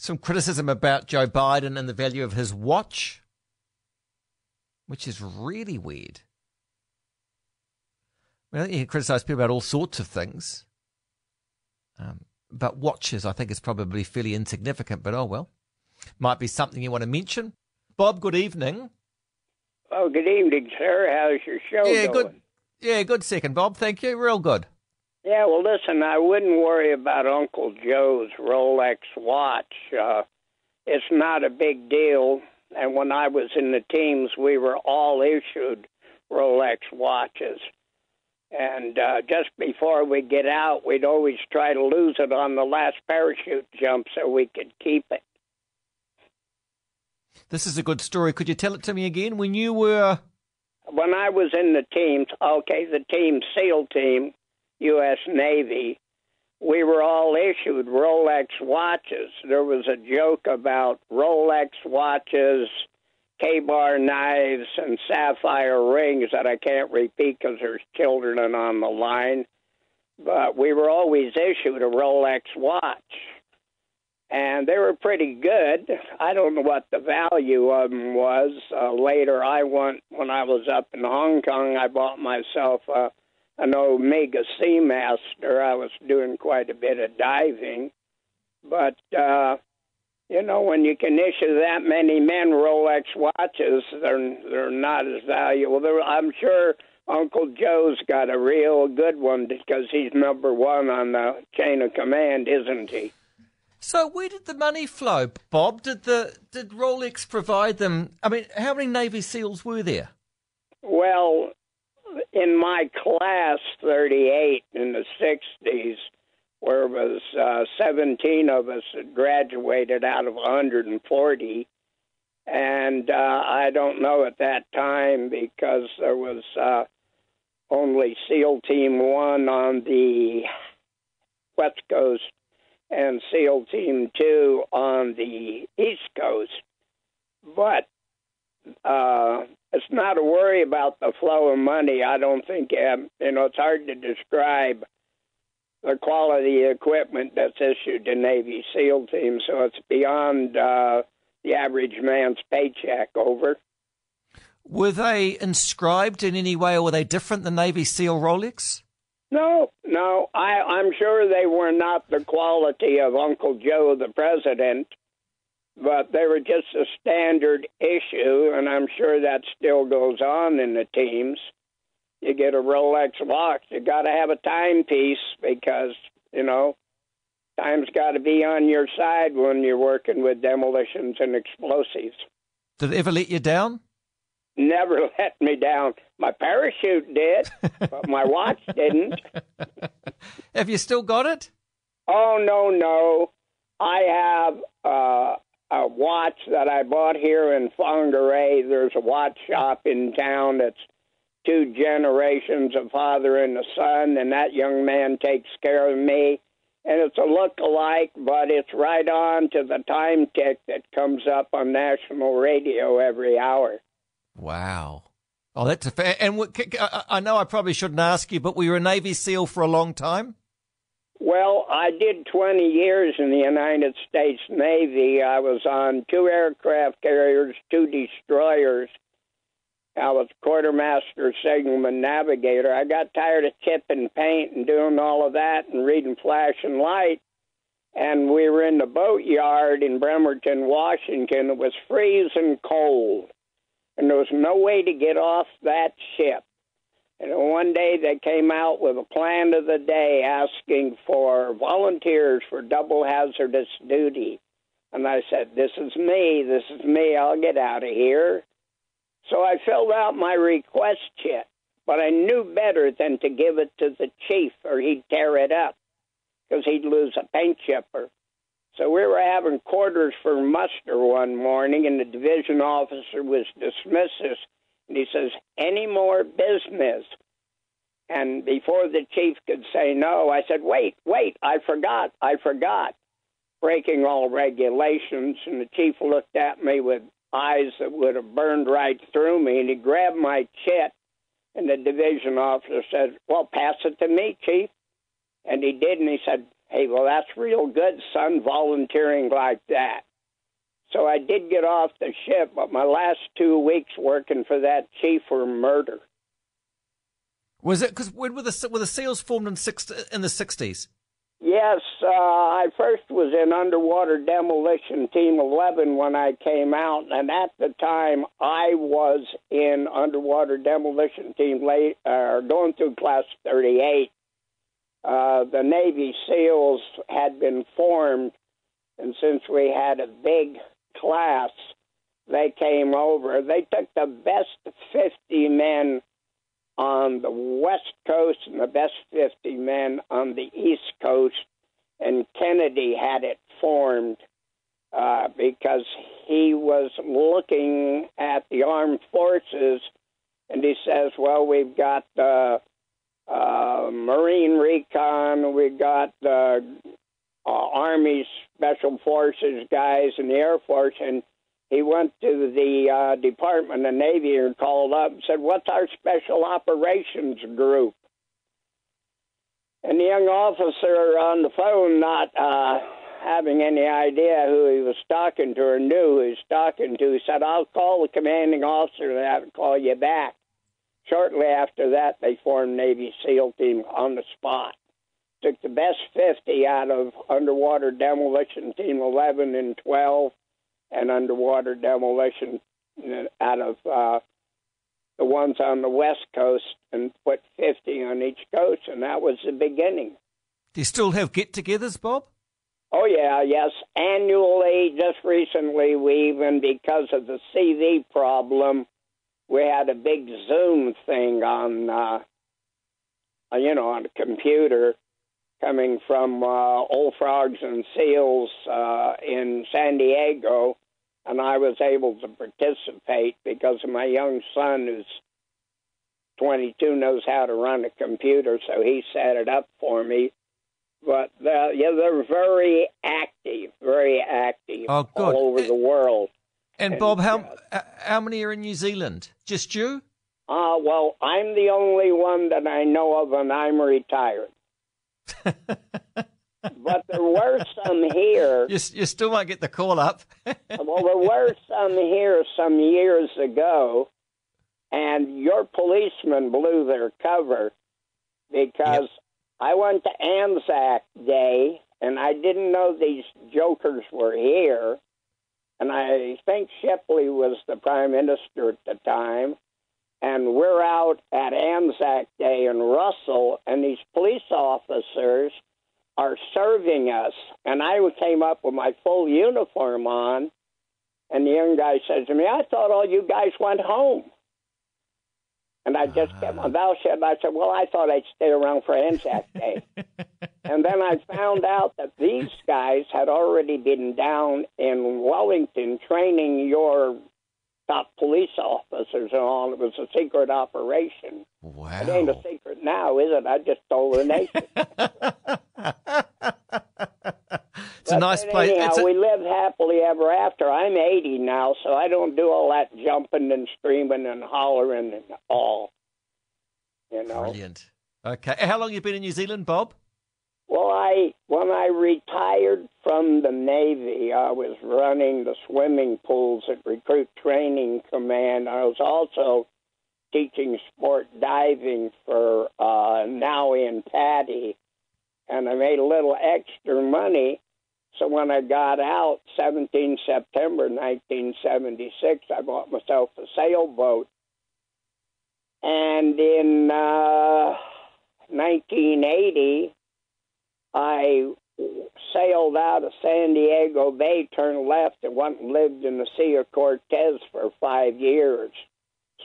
Some criticism about Joe Biden and the value of his watch, which is really weird. Well, you can criticise people about all sorts of things. Um, but watches, I think, is probably fairly insignificant, but oh well. Might be something you want to mention. Bob, good evening. Oh, good evening, sir. How's your show yeah, going? good. Yeah, good second, Bob. Thank you. Real good. Yeah, well, listen, I wouldn't worry about Uncle Joe's Rolex watch. Uh, it's not a big deal. And when I was in the teams, we were all issued Rolex watches. And uh, just before we get out, we'd always try to lose it on the last parachute jump so we could keep it. This is a good story. Could you tell it to me again? When you were. When I was in the teams, okay, the team SEAL team, U.S. Navy, we were all issued Rolex watches. There was a joke about Rolex watches, Ka-Bar knives, and sapphire rings that I can't repeat because there's children on the line. But we were always issued a Rolex watch and they were pretty good. I don't know what the value of them was. Uh, later, I went when I was up in Hong Kong. I bought myself uh, an Omega Seamaster. I was doing quite a bit of diving, but uh, you know, when you can issue that many men Rolex watches, they're they're not as valuable. They're, I'm sure Uncle Joe's got a real good one because he's number one on the chain of command, isn't he? So where did the money flow, Bob? Did the did Rolex provide them? I mean, how many Navy SEALs were there? Well, in my class, thirty-eight in the '60s, where was uh, 17 of us had graduated out of 140, and uh, I don't know at that time because there was uh, only SEAL Team One on the West Coast and SEAL Team 2 on the East Coast. But uh, it's not a worry about the flow of money. I don't think, um, you know, it's hard to describe the quality of equipment that's issued to Navy SEAL teams, so it's beyond uh, the average man's paycheck. Over. Were they inscribed in any way, or were they different than Navy SEAL Rolex? No, no. I, I'm sure they were not the quality of Uncle Joe, the president, but they were just a standard issue, and I'm sure that still goes on in the teams. You get a Rolex watch, you got to have a timepiece because, you know, time's got to be on your side when you're working with demolitions and explosives. Did it ever let you down? never let me down. My parachute did, but my watch didn't. Have you still got it? Oh no, no. I have uh, a watch that I bought here in Whangarei. There's a watch shop in town that's two generations of father and a son, and that young man takes care of me. And it's a look-alike, but it's right on to the time tick that comes up on national radio every hour. Wow. Oh, that's a fair. And I know I probably shouldn't ask you, but were you a Navy SEAL for a long time? Well, I did 20 years in the United States Navy. I was on two aircraft carriers, two destroyers. I was quartermaster, signalman, navigator. I got tired of chipping paint and doing all of that and reading flash and light. And we were in the boatyard in Bremerton, Washington. It was freezing cold and there was no way to get off that ship. And one day they came out with a plan of the day asking for volunteers for double hazardous duty. And I said, This is me, this is me, I'll get out of here. So I filled out my request sheet, but I knew better than to give it to the chief or he'd tear it up because he'd lose a paint chipper. So we were having quarters for muster one morning, and the division officer was dismissed us. And he says, Any more business? And before the chief could say no, I said, Wait, wait, I forgot, I forgot. Breaking all regulations. And the chief looked at me with eyes that would have burned right through me, and he grabbed my chit. And the division officer said, Well, pass it to me, chief. And he did, and he said, Hey, well, that's real good, son, volunteering like that. So I did get off the ship, but my last two weeks working for that chief were murder. Was it because when were the were the SEALs formed in six in the sixties? Yes, uh, I first was in Underwater Demolition Team 11 when I came out, and at the time I was in Underwater Demolition Team late, uh, going through Class 38. Uh, the Navy SEALs had been formed, and since we had a big class, they came over. They took the best 50 men on the West Coast and the best 50 men on the East Coast, and Kennedy had it formed uh, because he was looking at the armed forces and he says, Well, we've got the uh, Marine Recon, we've got the uh, Army Special Forces guys and the Air Force, and he went to the uh, Department of Navy and called up and said, What's our special operations group? And the young officer on the phone, not uh, having any idea who he was talking to or knew who he was talking to, said, I'll call the commanding officer and I'll call you back. Shortly after that, they formed Navy SEAL team on the spot. Took the best 50 out of underwater demolition team 11 and 12 and underwater demolition out of uh, the ones on the west coast and put 50 on each coast, and that was the beginning. Do you still have get togethers, Bob? Oh, yeah, yes. Annually, just recently, we even, because of the CV problem, we had a big Zoom thing on, uh, you know, on a computer coming from uh, Old Frogs and Seals uh, in San Diego, and I was able to participate because my young son, who's 22, knows how to run a computer, so he set it up for me. But uh, yeah, they're very active, very active oh, all over the world. And, and Bob, how uh, how many are in New Zealand? Just you? Uh, well, I'm the only one that I know of, and I'm retired. But there were some here. You, you still might get the call up. well, there were some here some years ago, and your policeman blew their cover because yep. I went to Anzac Day and I didn't know these jokers were here. And I think Shipley was the prime minister at the time and we're out at Anzac Day in Russell, and these police officers are serving us. And I came up with my full uniform on, and the young guy says to me, I thought all you guys went home. And I just kept my mouth shut. I said, Well, I thought I'd stay around for Anzac Day. and then I found out that these guys had already been down in Wellington training your top police officers and all. It was a secret operation. Wow. It ain't a secret now, is it? I just told the nation. it's but a nice place. Anyhow, a... we live happily ever after. I'm 80 now, so I don't do all that jumping and screaming and hollering and all. You know. Brilliant. Okay. How long you been in New Zealand, Bob? Well, I when I retired from the Navy, I was running the swimming pools at Recruit Training Command. I was also teaching sport diving for uh, Naui and PADI, and I made a little extra money. So when I got out, 17 September 1976, I bought myself a sailboat. And in uh, 1980, I sailed out of San Diego Bay, turned left, and went and lived in the Sea of Cortez for five years,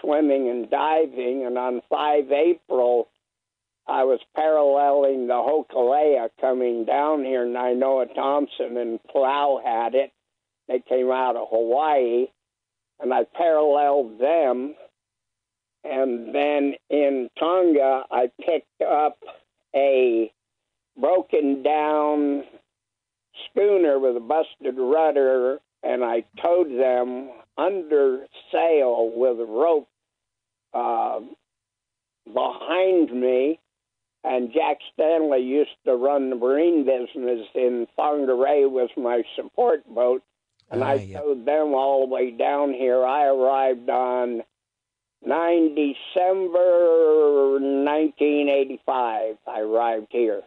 swimming and diving. And on 5 April, I was paralleling the Hokulea coming down here. Nainoa Thompson and Plow had it. They came out of Hawaii, and I paralleled them. And then in Tonga, I picked up a broken down schooner with a busted rudder, and I towed them under sail with a rope uh, behind me. And Jack Stanley used to run the marine business in Whangarei was my support boat. And Ah, I yeah. towed them all the way down here. I arrived on 9 December 1985. I arrived here.